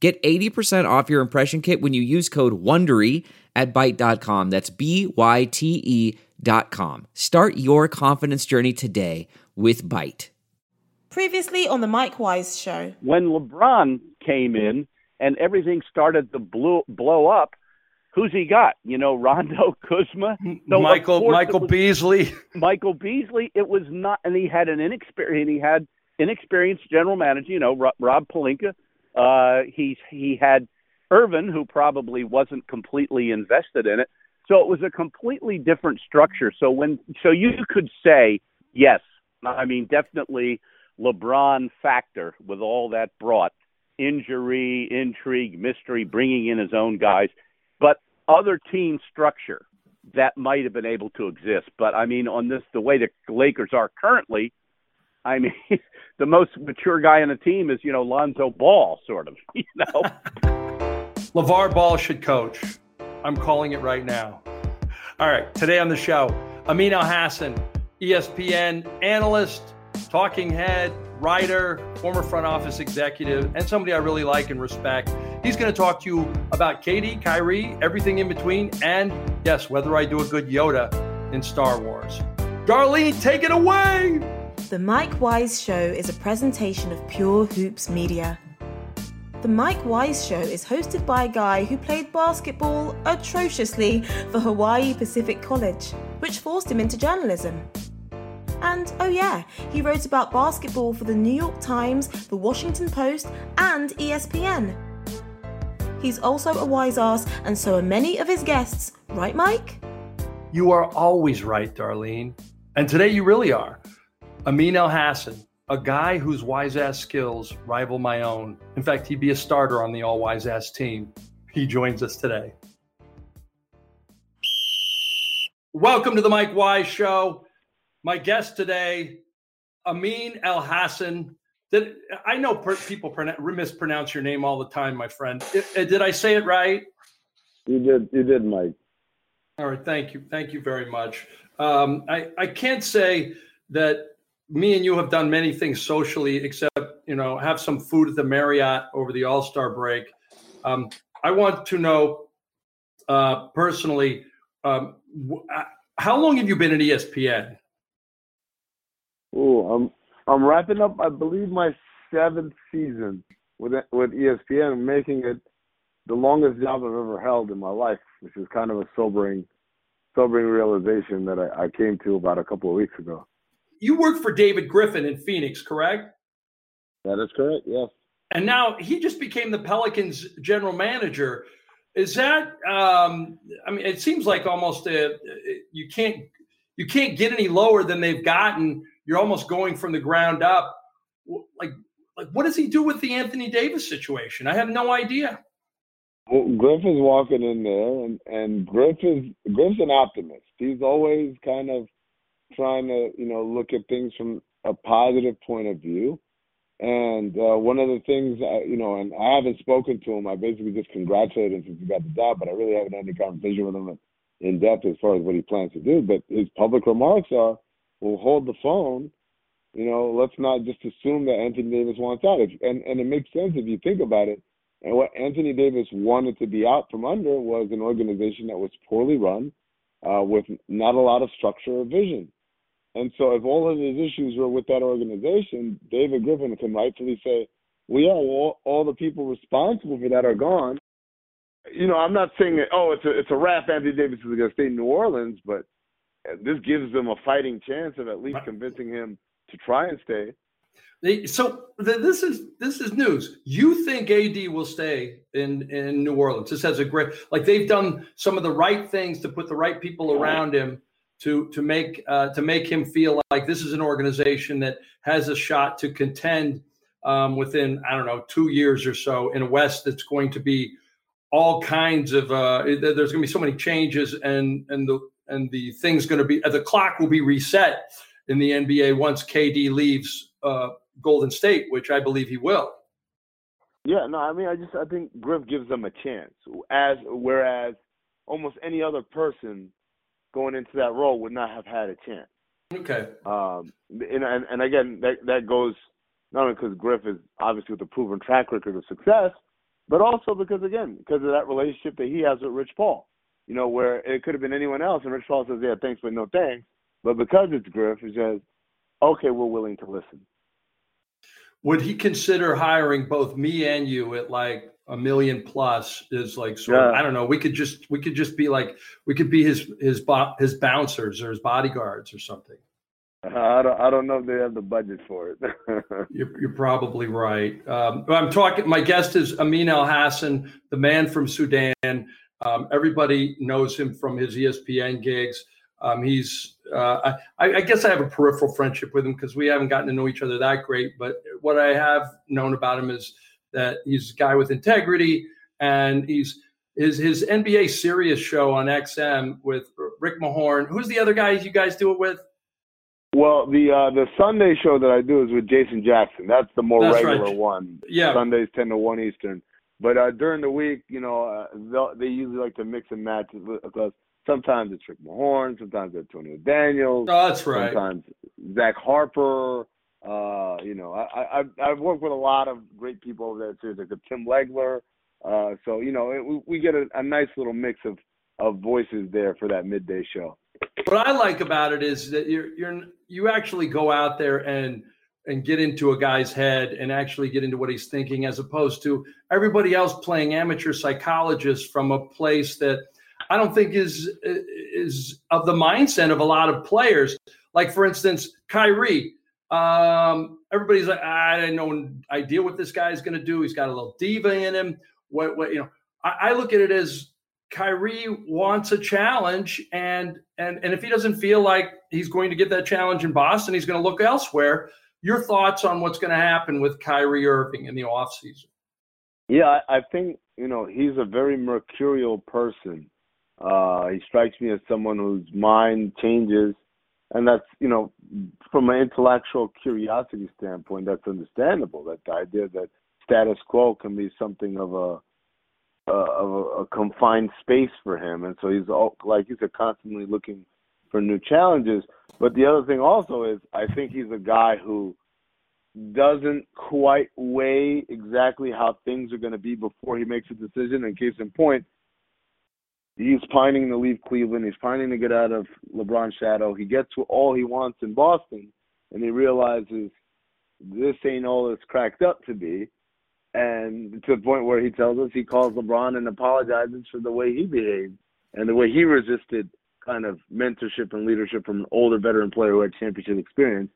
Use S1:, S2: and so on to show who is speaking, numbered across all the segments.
S1: Get 80% off your impression kit when you use code WONDERY at Byte.com. That's B-Y-T-E dot com. Start your confidence journey today with Byte.
S2: Previously on the Mike Wise Show.
S3: When LeBron came in and everything started to blow, blow up, who's he got? You know, Rondo, Kuzma,
S4: so Michael Michael was, Beasley.
S3: Michael Beasley. It was not, and he had an inexperienced. He had inexperienced general manager. You know, Rob, Rob Pelinka uh, he he had Earvin, who probably wasn't completely invested in it. So it was a completely different structure. So when so you could say yes, I mean definitely LeBron factor with all that brought injury, intrigue, mystery, bringing in his own guys, but other team structure that might have been able to exist. But I mean, on this the way the Lakers are currently, I mean, the most mature guy on the team is, you know, Lonzo Ball, sort of, you know.
S4: LeVar Ball should coach. I'm calling it right now. All right, today on the show, Amin Elhassan, ESPN analyst, talking head, writer, former front office executive, and somebody I really like and respect. He's going to talk to you about Katie, Kyrie, everything in between, and yes, whether I do a good Yoda in Star Wars. Darlene, take it away.
S2: The Mike Wise Show is a presentation of Pure Hoops Media. The Mike Wise Show is hosted by a guy who played basketball atrociously for Hawaii Pacific College, which forced him into journalism. And oh, yeah, he wrote about basketball for the New York Times, the Washington Post, and ESPN. He's also a wise ass, and so are many of his guests, right, Mike?
S4: You are always right, Darlene. And today you really are. Amin Elhassan, a guy whose wise ass skills rival my own. In fact, he'd be a starter on the all wise ass team. He joins us today. Welcome to the Mike Wise Show. My guest today, Amin Elhassan. Did I know per, people mispronounce your name all the time, my friend? Did I say it right?
S5: You did. You did, Mike.
S4: All right. Thank you. Thank you very much. Um, I I can't say that me and you have done many things socially, except you know have some food at the Marriott over the All Star break. Um, I want to know uh, personally, um, uh, how long have you been at ESPN?
S5: Oh, I'm I'm wrapping up, I believe, my seventh season with with ESPN, making it the longest job I've ever held in my life, which is kind of a sobering, sobering realization that I, I came to about a couple of weeks ago
S4: you worked for David Griffin in Phoenix, correct?
S5: That is correct. Yes.
S4: And now he just became the Pelicans general manager. Is that? Um, I mean, it seems like almost a, you can't you can't get any lower than they've gotten. You're almost going from the ground up. Like, like what does he do with the Anthony Davis situation? I have no idea.
S5: Well, Griff is walking in there, and and Griff is Griff's an optimist. He's always kind of trying to you know look at things from a positive point of view. And uh, one of the things, uh, you know, and I haven't spoken to him. I basically just congratulated him since he got the job, but I really haven't had any conversation with him in depth as far as what he plans to do. But his public remarks are, "We'll hold the phone." You know, let's not just assume that Anthony Davis wants out. If, and and it makes sense if you think about it. And what Anthony Davis wanted to be out from under was an organization that was poorly run, uh, with not a lot of structure or vision. And so, if all of his issues were with that organization, David Griffin can rightfully say, "We are all, all the people responsible for that are gone." You know, I'm not saying that. Oh, it's a it's a wrap. Anthony Davis is going to stay in New Orleans, but this gives them a fighting chance of at least convincing him to try and stay.
S4: So this is this is news. You think AD will stay in in New Orleans? This has a great like they've done some of the right things to put the right people around him to to make uh, to make him feel like this is an organization that has a shot to contend um, within I don't know two years or so in a West that's going to be all kinds of uh, there's going to be so many changes and and the and the thing's going to be the clock will be reset in the NBA once KD leaves uh, Golden State, which I believe he will.
S5: Yeah, no, I mean, I just I think Griff gives them a chance, as whereas almost any other person going into that role would not have had a chance.
S4: Okay.
S5: Um, and and, and again, that that goes not only because Griff is obviously with a proven track record of success, but also because again, because of that relationship that he has with Rich Paul. You know, where it could have been anyone else, and Rich Paul says, "Yeah, thanks, but no thanks." But because it's Griff, he says, "Okay, we're willing to listen."
S4: Would he consider hiring both me and you at like a million plus? Is like sort
S5: Yeah.
S4: of I don't know. We could just we could just be like we could be his his bo- his bouncers or his bodyguards or something.
S5: I don't I don't know if they have the budget for it.
S4: You're, you're probably right. Um, I'm talking. My guest is Amin Elhassan, the man from Sudan. Um, everybody knows him from his ESPN gigs. Um, he's. Uh, I, I guess I have a peripheral friendship with him because we haven't gotten to know each other that great. But what I have known about him is that he's a guy with integrity, and he's his his NBA Sirius show on XM with Rick Mahorn. Who's the other guy you guys do it with?
S5: well, the uh, the Sunday show that I do is with Jason Jackson. That's the more
S4: That's right.
S5: regular one.
S4: Yeah.
S5: Sundays ten to one Eastern. But uh, during the week, you know, uh, they usually like to mix and match because sometimes it's Rick Mahorn, sometimes it's Antonio Daniels,
S4: Oh, that's right.
S5: sometimes Zach Harper. Uh, you know, I, I've- I've worked with a lot of great people over there too, like Tim Legler. Uh, so you know, it, we, we get a, a nice little mix of of voices there for that midday show.
S4: what I like about it is that you're you're you actually go out there and and get into a guy's head and actually get into what he's thinking as opposed to everybody else playing amateur psychologist from a place that I don't think is is of the mindset of a lot of players. Like for instance, Kyrie. Um, everybody's like, I had no idea what this guy's going to do. He's got a little diva in him. What, what you know? I, I look at it as Kyrie wants a challenge, and and and if he doesn't feel like he's going to get that challenge in Boston, he's going to look elsewhere. Your thoughts on what's going to happen with Kyrie Irving in the offseason?
S5: Yeah, I, I think you know he's a very mercurial person. Uh, he strikes me as someone whose mind changes, and that's you know from an intellectual curiosity standpoint, that's understandable. That the idea that status quo can be something of a of a, a confined space for him, and so he's all, like he's constantly looking for new challenges. But the other thing also is, I think he's a guy who doesn't quite weigh exactly how things are going to be before he makes a decision. And case in point, he's pining to leave Cleveland. He's pining to get out of LeBron's shadow. He gets all he wants in Boston, and he realizes this ain't all it's cracked up to be. And to the point where he tells us he calls LeBron and apologizes for the way he behaved and the way he resisted kind of mentorship and leadership from an older veteran player who had championship experience.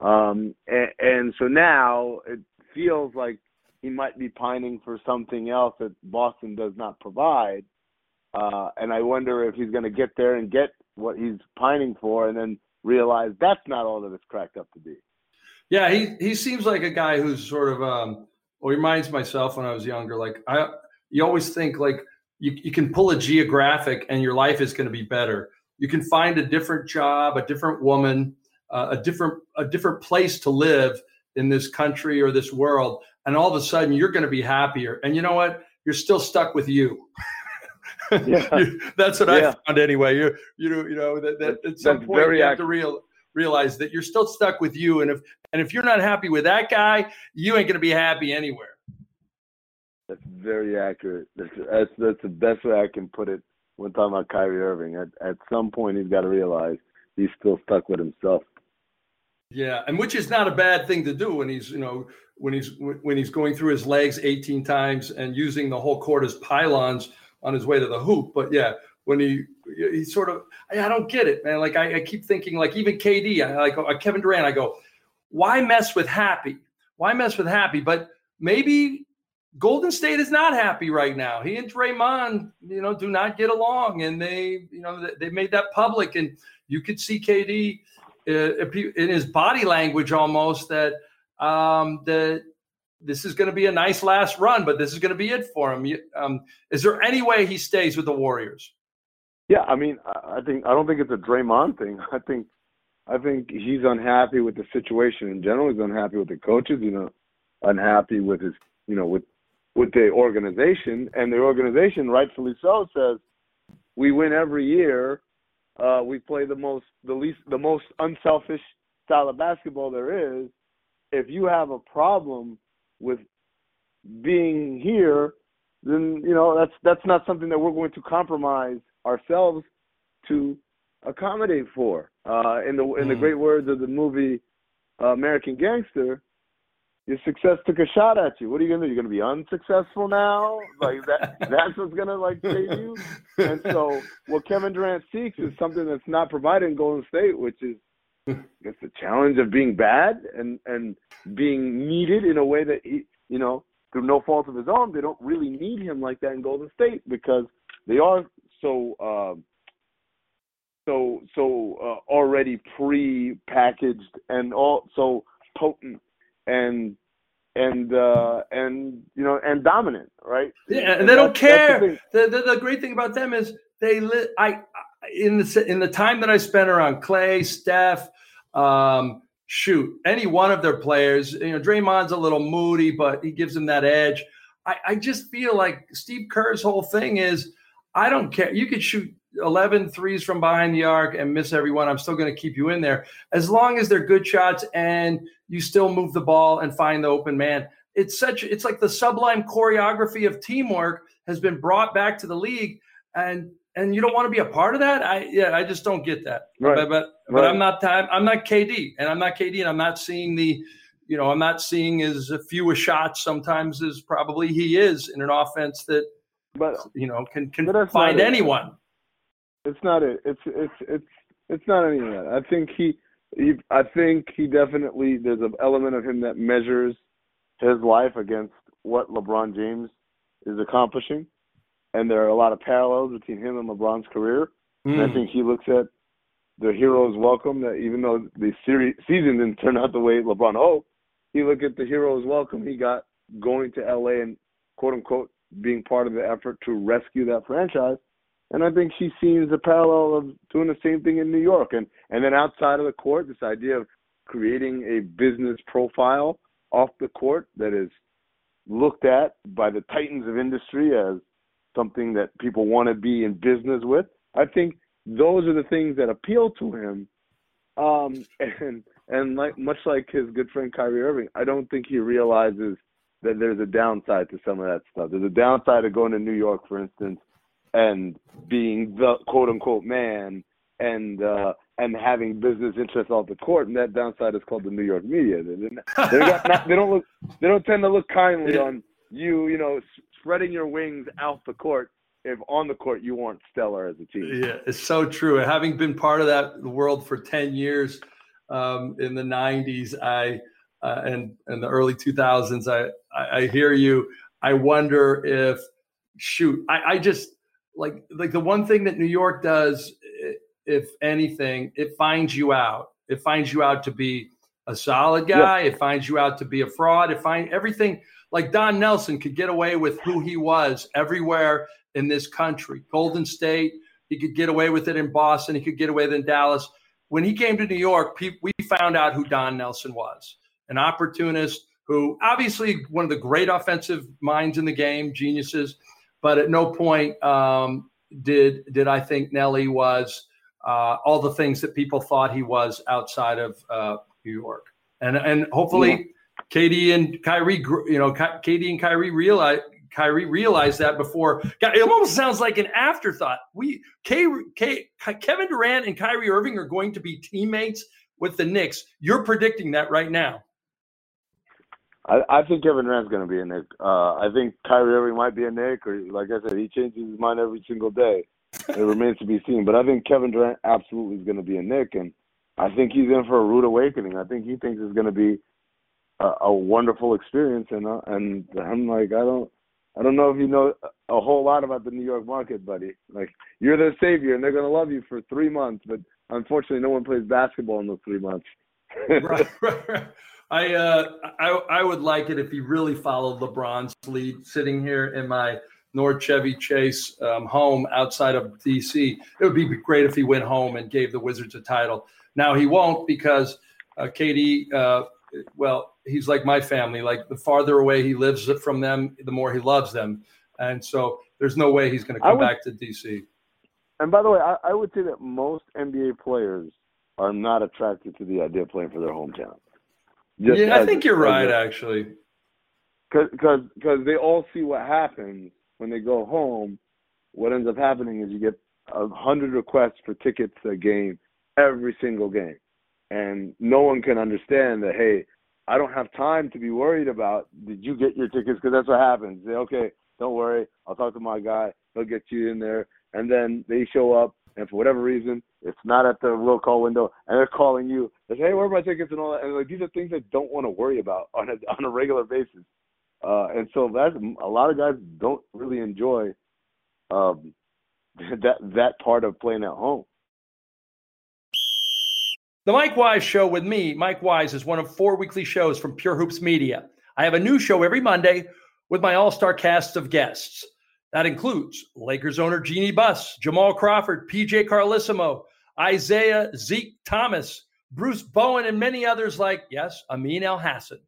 S5: Um, and, and so now it feels like he might be pining for something else that Boston does not provide. Uh, and I wonder if he's going to get there and get what he's pining for and then realize that's not all that it's cracked up to be.
S4: Yeah, he he seems like a guy who's sort of um well, reminds myself when I was younger. Like I you always think like you, you can pull a geographic and your life is going to be better. You can find a different job, a different woman, uh, a different a different place to live in this country or this world, and all of a sudden you're going to be happier. And you know what? You're still stuck with you.
S5: Yeah.
S4: You- that's what
S5: Yeah.
S4: I found anyway. You you know you know that, that at some
S5: That's
S4: point you have to real realize that you're still stuck with you, and if and if you're not happy with that guy, you ain't going to be happy anywhere.
S5: That's very accurate. That's, that's that's the best way I can put it when talking about Kyrie Irving. At at some point, he's got to realize he's still stuck with himself.
S4: Yeah, and which is not a bad thing to do when he's you know when he's when he's going through his legs 18 times and using the whole court as pylons on his way to the hoop. But yeah, when he he sort of I, don't get it, man. Like I, I keep thinking like even KD, I like uh, Kevin Durant. I go, why mess with happy? Why mess with happy? But maybe Golden State is not happy right now. He and Draymond, you know, do not get along, and they, you know, they- they made that public, and you could see KD uh, in his body language almost that um, that this is going to be a nice last run, but this is going to be it for him. Um, is there any way he stays with the Warriors?
S5: Yeah, I mean, I think I don't think it's a Draymond thing. I think I think he's unhappy with the situation in general. He's unhappy with the coaches. You know, unhappy with his you know with with the organization, and the organization, rightfully so, says we win every year. Uh, we play the most the least the most unselfish style of basketball there is. If you have a problem with being here, then you know that's that's not something that we're going to compromise ourselves to accommodate for. Uh, in the in the mm. great words of the movie uh, American Gangster, your success took a shot at you. What are you gonna do? You're gonna be unsuccessful now? Like that that's what's gonna like save you? And so what Kevin Durant seeks is something that's not provided in Golden State, which is it's the challenge of being bad and and being needed in a way that he you know, through no fault of his own, they don't really need him like that in Golden State because they are so uh, so so uh, already pre-packaged and all so potent and and uh, and you know and dominant, right?
S4: Yeah, and, and they don't care. The, the, the great thing about them is they li- I in the in the time that I spent around Clay, Steph, um, shoot, any one of their players. You know, Draymond's a little moody, but he gives them that edge. I, I just feel like Steve Kerr's whole thing is I don't care. You could shoot 11 threes from behind the arc and miss everyone. I'm still going to keep you in there as long as they're good shots and you still move the ball and find the open man. It's such it's like the sublime choreography of teamwork has been brought back to the league and and you don't want to be a part of that. I yeah, I just don't get that. Right. But but, but. I'm not I'm not KD and I'm not KD and I'm not seeing the you know, I'm not seeing as few shots sometimes as probably he is in an offense that but you know can can find anyone.
S5: It's not it. It's it's it's it's not any of that. I think he, he I think he definitely there's an element of him that measures his life against what LeBron James is accomplishing, and there are a lot of parallels between him and LeBron's career. Mm. And I hmm. think he looks at the hero's welcome that even though the series season didn't turn out the way LeBron hoped, he looked at the hero's welcome he got going to LA and quote unquote being part of the effort to rescue that franchise. And I think she sees the parallel of doing the same thing in New York. And and then outside of the court, this idea of creating a business profile off the court that is looked at by the titans of industry as something that people want to be in business with. I think those are the things that appeal to him. Um, and and like much like his good friend Kyrie Irving, I don't think he realizes that there's a downside to some of that stuff. There's a downside of going to New York, for instance, and being the quote unquote man and uh and having business interests off the court, and that downside is called the New York media. They, not, they don't look, they don't tend to look kindly on you, you know, spreading your wings out the court if on the court you weren't stellar as a team.
S4: Yeah, it's so true. Having been part of that world for ten years um, in the '90s, I uh, and in the early 2000s, I, I I hear you. I wonder if shoot, I, I just like like the one thing that New York does, if anything, it finds you out. It finds you out to be a solid guy. It finds you out to be a fraud. It finds everything. Like Don Nelson could get away with who he was everywhere in this country. Golden State, he could get away with it in Boston. He could get away with it in Dallas. When he came to New York, we found out who Don Nelson was an opportunist who obviously one of the great offensive minds in the game, geniuses but at no point um, did did I think Nelly was uh, all the things that people thought he was outside of uh, New York. And and hopefully, yeah. KD and Kyrie, you know, KD and Kyrie realize Kyrie realized that before. It almost sounds like an afterthought. We K, K, Kevin Durant and Kyrie Irving are going to be teammates with the Knicks. You're predicting that right now.
S5: I, I think Kevin Durant's going to be a Knick. Uh, I think Kyrie Irving might be a Knick, or like I said, he changes his mind every single day. It remains to be seen. But I think Kevin Durant absolutely is going to be a Knick, and I think he's in for a rude awakening. I think he thinks it's going to be a, a wonderful experience, and uh, and I'm like, I don't. I don't know if you know a whole lot about the New York market, buddy. Like you're their savior, and they're gonna love you for three months. But unfortunately, no one plays basketball in those three months.
S4: right, right. I, uh, I I would like it if he really followed LeBron's lead, sitting here in my North Chevy Chase um, home outside of DC. It would be great if he went home and gave the Wizards a title. Now he won't because uh, KD. Uh, well, he's like my family. Like the farther away he lives from them, the more he loves them, and so there's no way he's going to come would, back to DC.
S5: And by the way, I, I would say that most NBA players are not attracted to the idea of playing for their hometown.
S4: Just yeah, I think you're right, a, actually.
S5: Because because they all see what happens when they go home. What ends up happening is you get a hundred requests for tickets to a game every single game, and no one can understand that. Hey, I don't have time to be worried about. Did you get your tickets? Because that's what happens. They okay, don't worry. I'll talk to my guy. He'll get you in there. And then they show up, and for whatever reason, it's not at the will call window, and they're calling you. They say, "Hey, where are my tickets?" and all that. And like these are things I don't want to worry about on a on a regular basis. Uh, and so that's a lot of guys don't really enjoy um, that that part of playing at home.
S4: The Mike Wise Show with me, Mike Wise, is one of four weekly shows from Pure Hoops Media. I have a new show every Monday with my all star cast of guests. That includes Lakers owner Jeanie Buss, Jamal Crawford, PJ Carlesimo, Isaiah Zeke Thomas, Bruce Bowen, and many others like, yes, Amin Elhassan.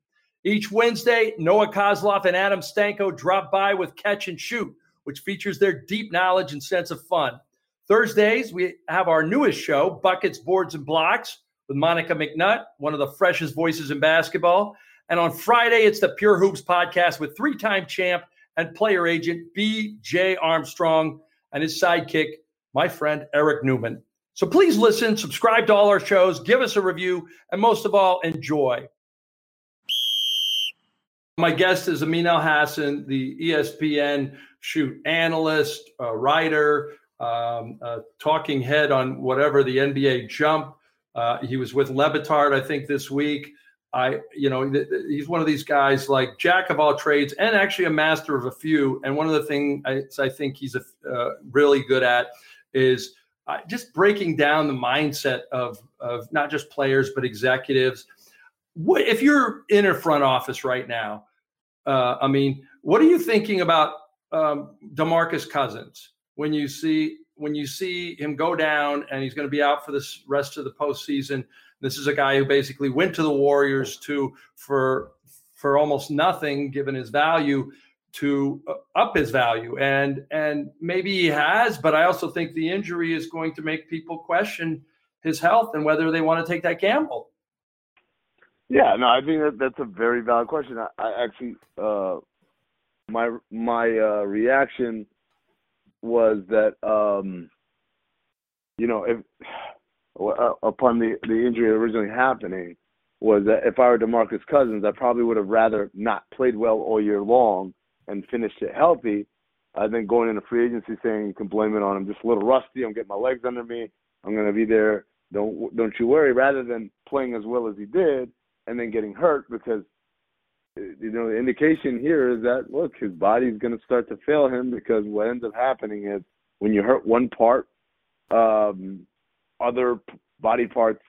S4: Each Wednesday, Noah Kozlov and Adam Stanko drop by with Catch and Shoot, which features their deep knowledge and sense of fun. Thursdays, we have our newest show, Buckets, Boards, and Blocks, with Monica McNutt, one of the freshest voices in basketball. And on Friday, it's the Pure Hoops podcast with three time champ and player agent B.J. Armstrong and his sidekick, my friend Eric Newman. So please listen, subscribe to all our shows, give us a review, and most of all, enjoy. My guest is Amin Elhassan, the ESPN shoot analyst, uh, writer, um, uh, talking head on whatever the NBA jump. Uh, he was with Le Batard, I think, this week. I, you know, th- th- he's one of these guys like jack of all trades and actually a master of a few. And one of the things I, I think he's a, uh, really good at is uh, just breaking down the mindset of of not just players but executives. What if you're in a front office right now? Uh, I mean, what are you thinking about um, Demarcus Cousins when you see when you see him go down and he's going to be out for this rest of the postseason? This is a guy who basically went to the Warriors to for for almost nothing, given his value, to uh, up his value, and and maybe he has, but I also think the injury is going to make people question his health and whether they want to take that gamble.
S5: Yeah, no, I think that that's a very valid question. I, I actually, uh, my my uh, reaction was that um, you know if uh, upon the the injury originally happening was that if I were DeMarcus Cousins, I probably would have rather not played well all year long and finished it healthy, uh, than going into free agency saying you can blame it on I'm just a little rusty. I'm getting my legs under me. I'm to be there. Don't don't you worry. Rather than playing as well as he did and then getting hurt because you know the indication here is that look his body's going to start to fail him because what ends up happening is when you hurt one part um other body parts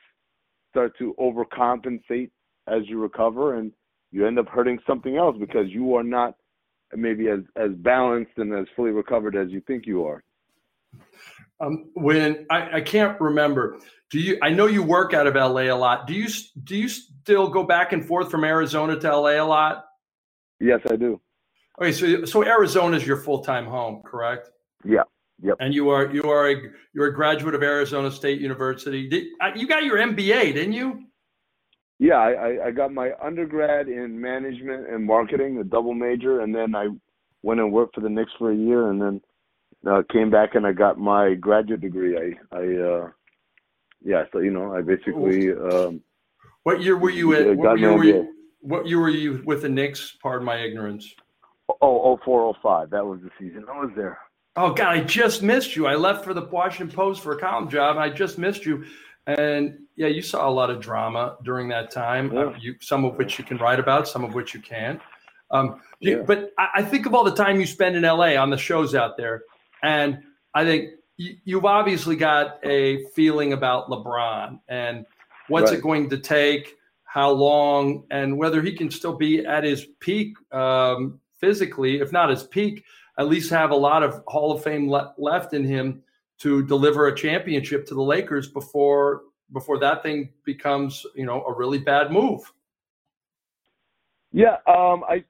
S5: start to overcompensate as you recover and you end up hurting something else because you are not maybe as as balanced and as fully recovered as you think you are
S4: um, when I, I can't remember do you i know you work out of la a lot do you do you still go back and forth from arizona to la a lot
S5: yes i do
S4: okay so so arizona is your full-time home correct
S5: yeah Yep.
S4: And you are you are a you're a graduate of Arizona State University. Did, uh, you got your MBA, didn't you?
S5: Yeah, I, I got my undergrad in management and marketing, a double major, and then I went and worked for the Knicks for a year, and then uh, came back and I got my graduate degree. I I uh, yeah, so you know, I basically. Um,
S4: what year were you at? What year were you, what year were you with the Knicks? Pardon my ignorance.
S5: Oh, oh four, oh five. That was the season I was there.
S4: Oh God, I just missed you. I left for the Washington Post for a column job. I just missed you. And yeah, you saw a lot of drama during that time. Yeah. Uh, you, some of which you can write about, some of which you can't. Um, yeah. you, but I, I, think of all the time you spend in LA on the shows out there, and I think you, you've obviously got a feeling about LeBron and what's right. it going to take. how long and whether he can still be at his peak um, physically, if not his peak, at least have a lot of Hall of Fame le- left in him to deliver a championship to the Lakers before before that thing becomes you know a really bad move.
S5: Yeah, um, I,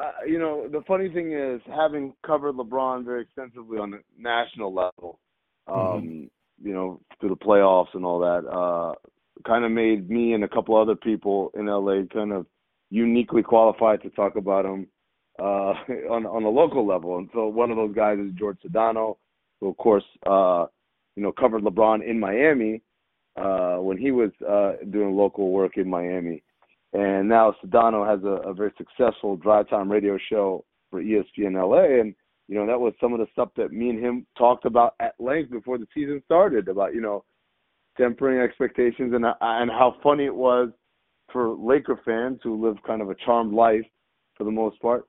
S5: uh, you know, the funny thing is having covered LeBron very extensively on the national level, um, mm-hmm. you know, through the playoffs and all that, uh, kind of made me and a couple other people in LA kind of uniquely qualified to talk about him uh, on on a local level. And so one of those guys is George Sedano, who of course, uh, you know, covered LeBron in Miami uh, when he was uh, doing local work in Miami. And now Sedano has a, a very successful drive time radio show for ESPN LA. And, you know, that was some of the stuff that me and him talked about at length before the season started about, you know, tempering expectations and, uh, and how funny it was for Laker fans who live kind of a charmed life for the most part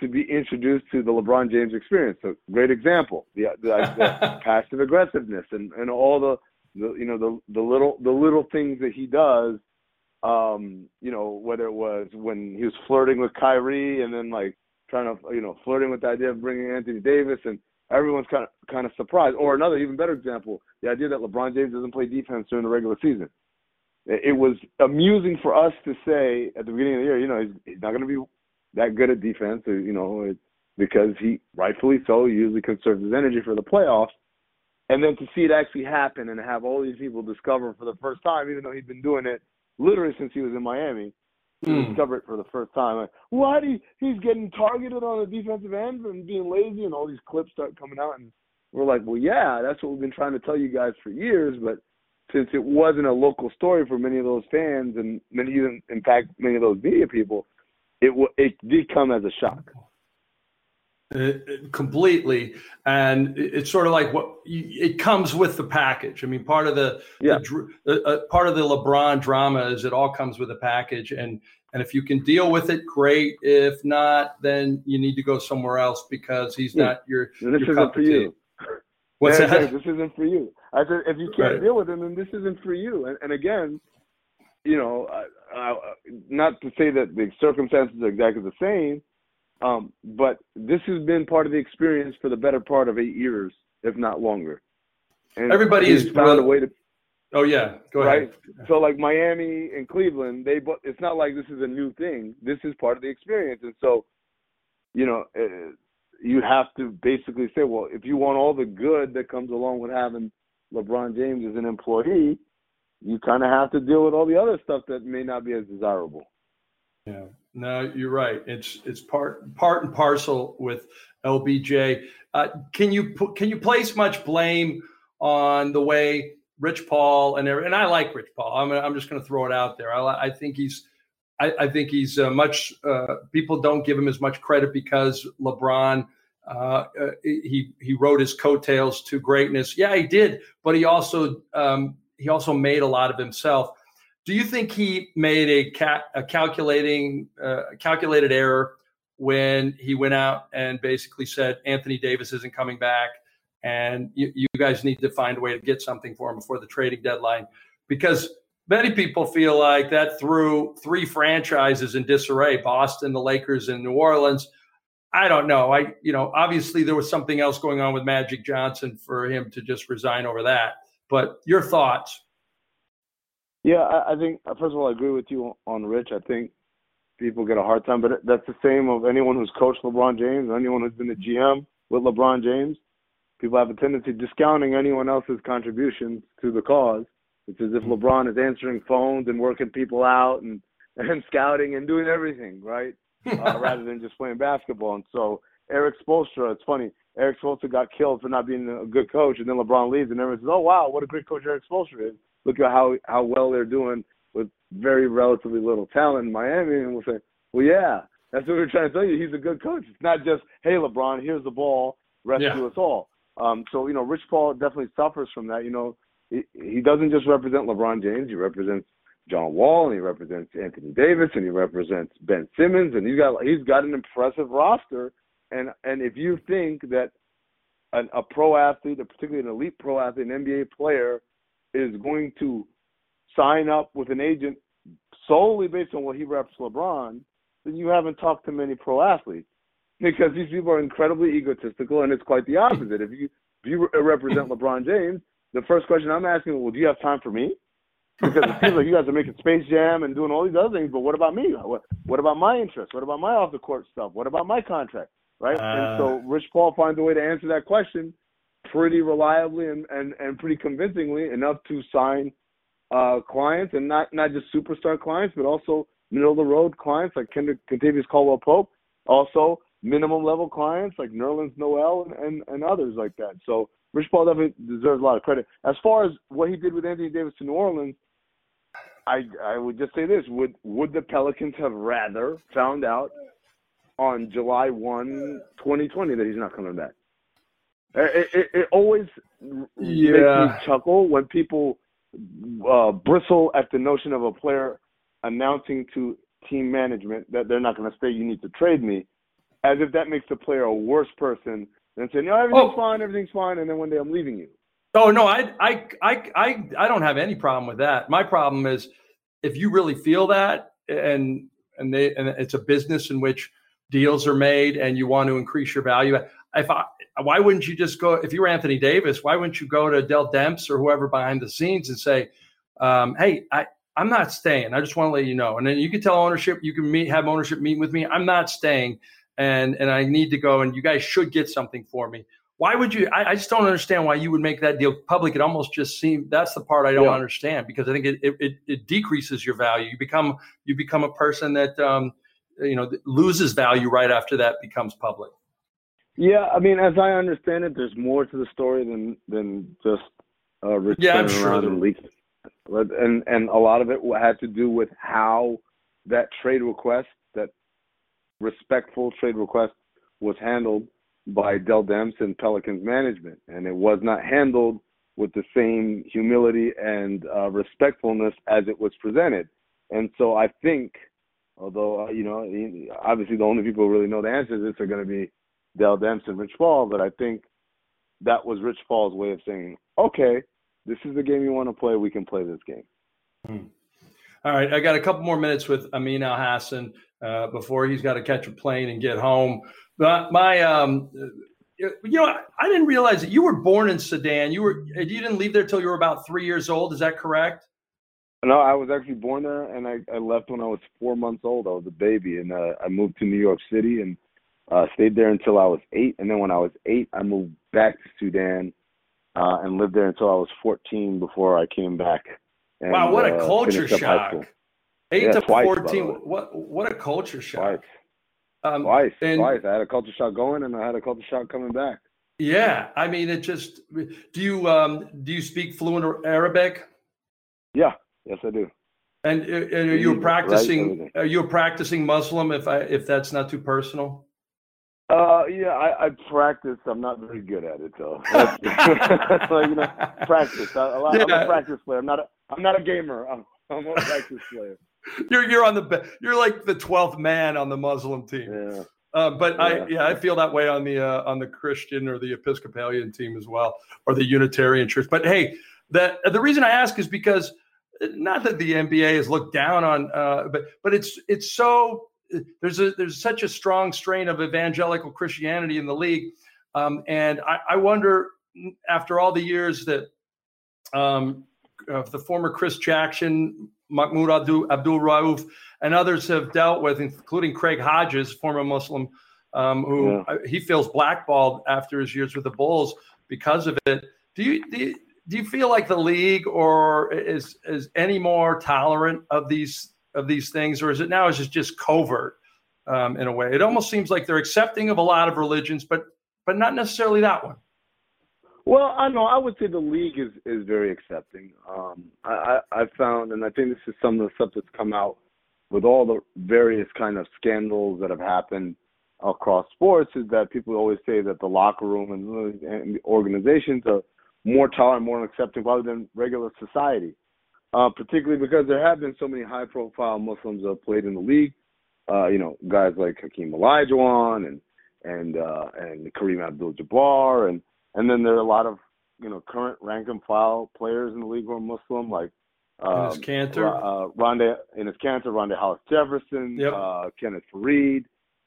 S5: to be introduced to the LeBron James experience. So great example, the, the, the passive aggressiveness and, and all the, the you know the the little the little things that he does um, you know, whether it was when he was flirting with Kyrie and then like trying to, you know, flirting with the idea of bringing Anthony Davis and everyone's kind of kind of surprised. Or another even better example, the idea that LeBron James doesn't play defense during the regular season. It, was amusing for us to say at the beginning of the year, you know, he's, he's not going to be that good at defense, you know, it, because he rightfully so usually conserves his energy for the playoffs. And then to see it actually happen and have all these people discover for the first time, even though he'd been doing it literally since he was in Miami. He mm. discovered it for the first time. Like, what? He he's getting targeted on the defensive end and being lazy, and all these clips start coming out, and we're like, well, yeah, that's what we've been trying to tell you guys for years, but since it wasn't a local story for many of those fans and many, even in fact, many of those media people, it it did come as a shock.
S4: Uh, completely. And it's sort of like what it comes with the package. I mean part of the, yeah. the uh, part of the lebron drama is it all comes with a package. And and if you can deal with it great. If not then you need to go somewhere else because he's yeah. not your,
S5: this
S4: your
S5: isn't for you.
S4: what's that?
S5: this isn't for you. I said if you can't right. deal with it then this isn't for you. And, and again you know not to say that the circumstances are exactly the same um, but this has been part of the experience for the better part of eight years, if not longer.
S4: And Everybody has
S5: found a way to.
S4: Oh yeah, go right? ahead.
S5: So like Miami and Cleveland, they but it's not like this is a new thing. This is part of the experience, and so, you know, uh, you have to basically say, well, if you want all the good that comes along with having LeBron James as an employee, you kind of have to deal with all the other stuff that may not be as desirable.
S4: Yeah. No, you're right. It's it's part part and parcel with LBJ. Uh, can you can you place much blame on the way Rich Paul and and I like Rich Paul. I'm I'm just going to throw it out there. I, I think he's I, I think he's uh, much. Uh, people don't give him as much credit because LeBron. Uh, uh, he he wrote his coattails to greatness. Yeah, he did, but he also um, he also made a lot of himself. Do you think he made a, ca- a calculating uh, calculated error when he went out and basically said Anthony Davis isn't coming back, and you, you guys need to find a way to get something for him before the trading deadline? Because many people feel like that threw three franchises in disarray: Boston, the Lakers, and New Orleans. I don't know. I, you know, obviously there was something else going on with Magic Johnson for him to just resign over that. But your thoughts?
S5: Yeah, I, I think first of all, I agree with you on Rich. I think people get a hard time, but that's the same of anyone who's coached LeBron James, or anyone who's been a GM with LeBron James. People have a tendency discounting anyone else's contributions to the cause. It's as if mm-hmm. LeBron is answering phones and working people out and and scouting and doing everything right, uh, rather than just playing basketball. And so Erik Spoelstra, it's funny. Erik Spoelstra got killed for not being a good coach, and then LeBron leaves, and everyone says, "Oh wow, what a great coach Erik Spoelstra is." Look at how how well they're doing with very relatively little talent in Miami, and we'll say, well, yeah, that's what we're trying to tell you. He's a good coach. It's not just, hey, LeBron, here's the ball, rescue yeah. us all. Um, so you know, Rich Paul definitely suffers from that. You know, he, he doesn't just represent LeBron James. He represents John Wall, and he represents Anthony Davis, and he represents Ben Simmons, and he's got he's got an impressive roster. And and if you think that an, a pro athlete, particularly an elite pro athlete, an NBA player, is going to sign up with an agent solely based on what he reps LeBron, then you haven't talked to many pro athletes because these people are incredibly egotistical, and it's quite the opposite. If you if you represent LeBron James, the first question I'm asking, well, do you have time for me? Because it seems like you guys are making Space Jam and doing all these other things, but what about me? What, what about my interests? What about my off the court stuff? What about my contract? Right? Uh, and so Rich Paul finds a way to answer that question pretty reliably and, and, and pretty convincingly enough to sign uh, clients and not, not just superstar clients, but also middle of the road clients like Kendrick Kentavious Caldwell Pope, also minimum level clients like Nerlens Noel and, and, and others like that. So Rich Paul definitely deserves a lot of credit. As far as what he did with Anthony Davis to New Orleans, I I would just say this: would would the Pelicans have rather found out on July 1, 2020 that he's not coming back? It, it, it always yeah. makes me chuckle when people uh, bristle at the notion of a player announcing to team management that they're not going to stay. You need to trade me, as if that makes the player a worse person than saying, "No, everything's oh. fine, everything's fine," and then one day I'm leaving you.
S4: Oh no, I, I I I I don't have any problem with that. My problem is if you really feel that, and and they and it's a business in which deals are made, and you want to increase your value. If I, why wouldn't you just go? If you were Anthony Davis, why wouldn't you go to Dell Demps or whoever behind the scenes and say, um, "Hey, I I'm not staying. I just want to let you know. And then you can tell ownership, you can meet, have ownership meet with me. I'm not staying, and and I need to go. And you guys should get something for me. Why would you? I, I just don't understand why you would make that deal public. It almost just seems that's the part I don't yeah. understand because I think it, it it decreases your value. You become you become a person that um, you know loses value right after that becomes public.
S5: Yeah, I mean, as I understand it, there's more to the story than than just uh, Rich
S4: yeah, I'm sure
S5: and leaks and and a lot of it had to do with how that trade request, that respectful trade request, was handled by Dell Demps and Pelicans management, and it was not handled with the same humility and uh, respectfulness as it was presented. And so I think, although uh, you know, obviously the only people who really know the answer to this are going to be Dell Demps and Rich Paul, but I think that was Rich Paul's way of saying, okay, this is the game you want to play, we can play this game.
S4: Hmm. All right, I got a couple more minutes with Amin Elhassan uh, before he's got to catch a plane and get home. But my, um, you know, I didn't realize that you were born in Sudan. You were you didn't leave there till you were about three years old. Is that correct?
S5: No, I was actually born there, and I, I left when I was four months old. I was a baby, and uh, I moved to New York City and uh, stayed there until I was eight. And then when I was eight, I moved back to Sudan uh, and lived there until I was 14 before I came back. And,
S4: wow, what a uh, culture shock! Eight yeah, to twice, 14. What what a culture shock!
S5: Twice, um, twice, and, twice. I had a culture shock going, and I had a culture shock coming back.
S4: Yeah, I mean, it just. Do you um do you speak fluent Arabic?
S5: Yeah, yes, I do.
S4: And, and are you practicing? Right, are you practicing Muslim? If I if that's not too personal.
S5: Uh, yeah, I, I practice. I'm not very good at it though. so, you know, practice. I, a lot, yeah. I'm a practice player. I'm not. A, I'm not a gamer. I'm, I'm a practice player.
S4: You're you're on the you're like the twelfth man on the Muslim team.
S5: Yeah.
S4: Uh, but yeah. I yeah I feel that way on the uh, on the Christian or the Episcopalian team as well or the Unitarian Church. But hey, that the reason I ask is because not that the NBA has looked down on, uh, but but it's it's so there's a there's such a strong strain of evangelical Christianity in the league, um, and I, I, wonder after all the years that um, the former Chris Jackson, Mahmoud Abdul, Abdul Rauf, and others have dealt with, including Craig Hodges, former Muslim, um, who yeah. Uh, he feels blackballed after his years with the Bulls because of it. Do you, do you do you feel like the league or is is any more tolerant of these of these things, or is it now is it just covert um, in a way? It almost seems like they're accepting of a lot of religions, but but not necessarily that one.
S5: Well, I know I would say the league is is very accepting. Um, I, I I found, and I think this is some of the stuff that's come out with all the various kind of scandals that have happened across sports is that people always say that the locker room and, and organizations are more tolerant, more accepting, rather than regular society uh, particularly because there have been so many high-profile Muslims that have played in the league. Uh, you know, guys like Hakeem Olajuwon and and uh, and Kareem Abdul-Jabbar, and and then there are a lot of you know current rank and file players in the league who are Muslim, like
S4: Um, Kanter,
S5: uh, Rondae, Enes Kanter, Rondae Hollis Jefferson,
S4: yep.
S5: uh, Kenneth Faried,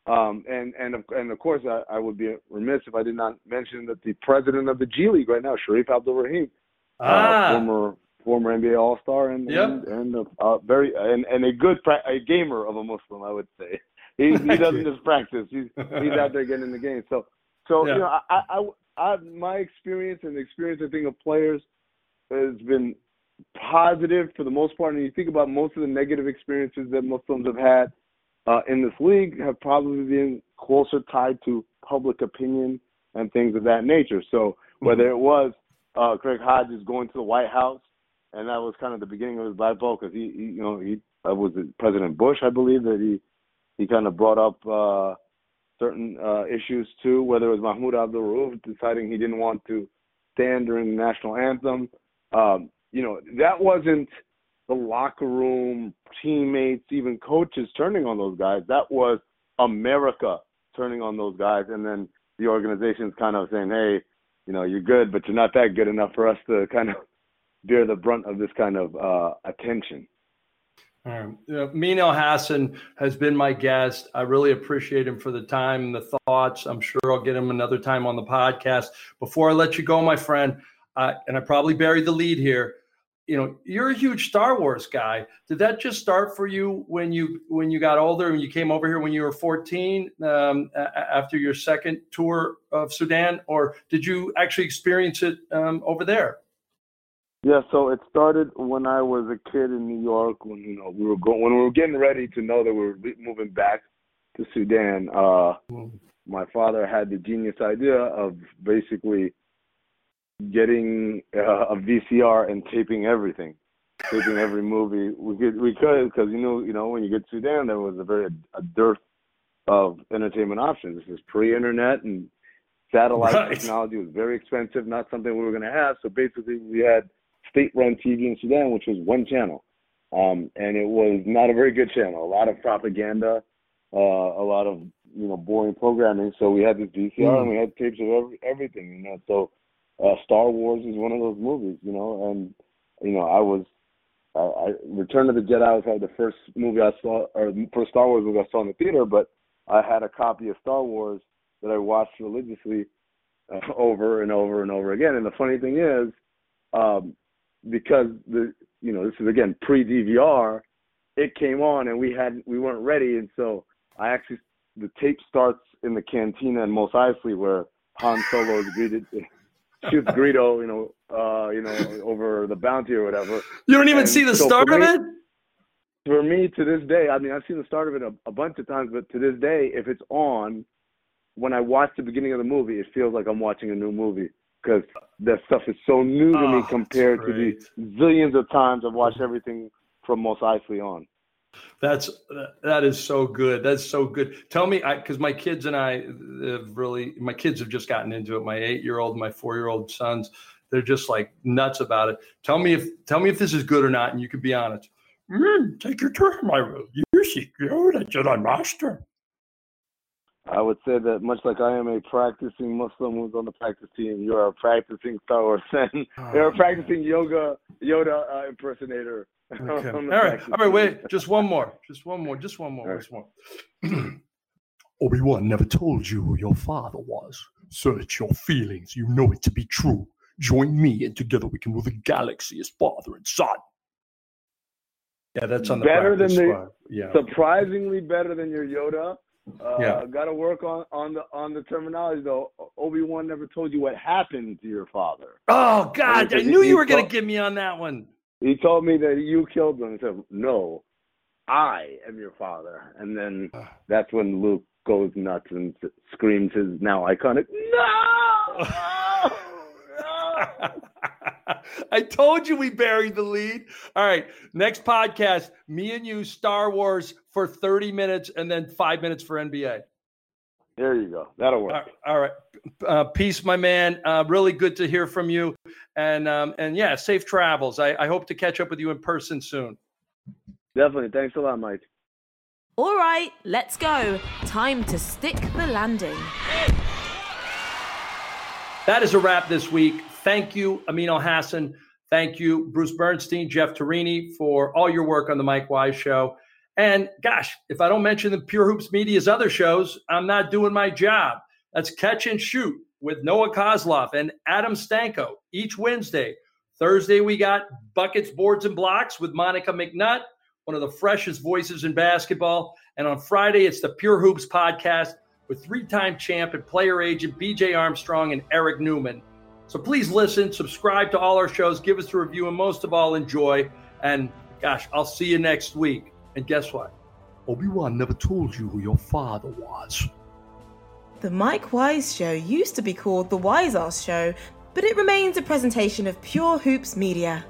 S5: um, and and of, and of course I, I, would be remiss if I did not mention that the president of the G League right now, Shareef Abdur-Rahim, uh, ah. uh, former former NBA All Star and,
S4: yep.
S5: and and a, very and, and a good pra- a gamer of a Muslim, I would say. He he doesn't just practice; he's he's out there getting in the game. So so yeah. you know I, I I my experience and the experience I think of players has been positive for the most part. And you think about most of the negative experiences that Muslims have had uh, in this league have probably been closer tied to public opinion and things of that nature. So whether it was uh, Craig Hodges going to the White House, and that was kind of the beginning of his black belt because he, he, you know, he uh, was President Bush, I believe, that he he kind of brought up uh, certain uh, issues too. Whether it was Mahmoud Abdul Rauf deciding he didn't want to stand during the national anthem, um, you know, that wasn't the locker room, teammates, even coaches turning on those guys. That was America turning on those guys, and then the organization's kind of saying, "Hey, you know, you're good, but you're not that good enough for us to kind of bear the brunt of this kind of uh, attention."
S4: Um, Amin Elhassan has been my guest. I really appreciate him for the time and the thoughts. I'm sure I'll get him another time on the podcast. Before I let you go, my friend, uh, and I probably buried the lead here you know you're a huge star wars guy did that just start for you when you when you got older and you came over here when you were 14 um, after your second tour of sudan or did you actually experience it um, over there
S5: yeah so it started when i was a kid in new york when you know we were going when we were getting ready to know that we were moving back to sudan uh, mm. my father had the genius idea of basically getting uh, a VCR and taping everything, taping every movie we could we could because you know you know when you get to Sudan there was a very a dearth of entertainment options. This is pre-internet and satellite right. technology was very expensive, not something we were going to have. So basically, we had state-run TV in Sudan, which was one channel, um, and it was not a very good channel. A lot of propaganda, uh, a lot of you know boring programming. So we had this VCR mm. and we had tapes of every, everything. You know, so uh, Star Wars is one of those movies, you know, and you know I was I, I Return of the Jedi was like the first movie I saw or first Star Wars movie I saw in the theater, but I had a copy of Star Wars that I watched religiously uh, over and over and over again. And the funny thing is, um, because the you know this is again pre DVR, it came on and we had we weren't ready, and so I actually the tape starts in the cantina in Mos Eisley where Han Solo is greeted shoots Greedo, you know, uh, you know, over the bounty or whatever.
S4: You don't even and see the so start of it.
S5: For me, to this day, I mean, I've seen the start of it a, a, bunch of times, but to this day, if it's on, when I watch the beginning of the movie, it feels like I'm watching a new movie because that stuff is so new to oh, me compared to the zillions of times I've watched everything from Mos Eisley on.
S4: That's that is so good. That's so good. Tell me, because my kids and I have really, my kids have just gotten into it. My eight-year-old, my four-year-old sons, they're just like nuts about it. Tell me if, tell me if this is good or not, and you can be honest. Mm, take your turn, my you see, you're a Jedi Master.
S5: I would say that much like I am a practicing Muslim who's on the practice team, you are a practicing Star Wars fan. Oh, you're a practicing yoga Yoda uh, impersonator
S4: Okay. all right. All right. Wait. Just one more. Just one more. Just one more. Right. Just one. Obi Wan never told you who your father was. Search your feelings. You know it to be true. Join me, and together we can rule the galaxy as father and son. Yeah, that's on the
S5: better than
S4: the
S5: yeah. surprisingly better than your Yoda. Uh, yeah, got to work on on the on the terminology though. Obi Wan never told you what happened to your father.
S4: Oh God, I knew you were going to give me on that one.
S5: He told me that you killed him. He said, "No, I am your father." And then that's when Luke goes nuts and screams his now iconic "No!"
S4: I told you we buried the lead. All right, next podcast, me and you, Star Wars for 30 minutes and then five minutes for NBA.
S5: There you go. That'll work.
S4: All right. Uh, peace, my man. Uh, really good to hear from you. And um, and yeah, safe travels. I, I hope to catch up with you in person soon.
S5: Definitely. Thanks a lot, Mike.
S2: All right, let's go. Time to stick the landing.
S4: That is a wrap this week. Thank you, Amin Elhassan, Thank you, Bruce Bernstein, Jeff Torini, for all your work on the Mike Wise Show. And gosh, if I don't mention the Pure Hoops Media's other shows, I'm not doing my job. That's Catch and Shoot with Noah Kozlov and Adam Stanko each Wednesday. Thursday, we got Buckets, Boards, and Blocks with Monica McNutt, one of the freshest voices in basketball. And on Friday, it's the Pure Hoops podcast with three time champ and player agent BJ Armstrong and Eric Newman. So please listen, subscribe to all our shows, give us a review, and most of all, enjoy. And gosh, I'll see you next week. And guess what? Obi Wan never told you who your father was.
S2: The Mike Wise Show used to be called The Wise Ass Show, but it remains a presentation of Pure Hoops Media.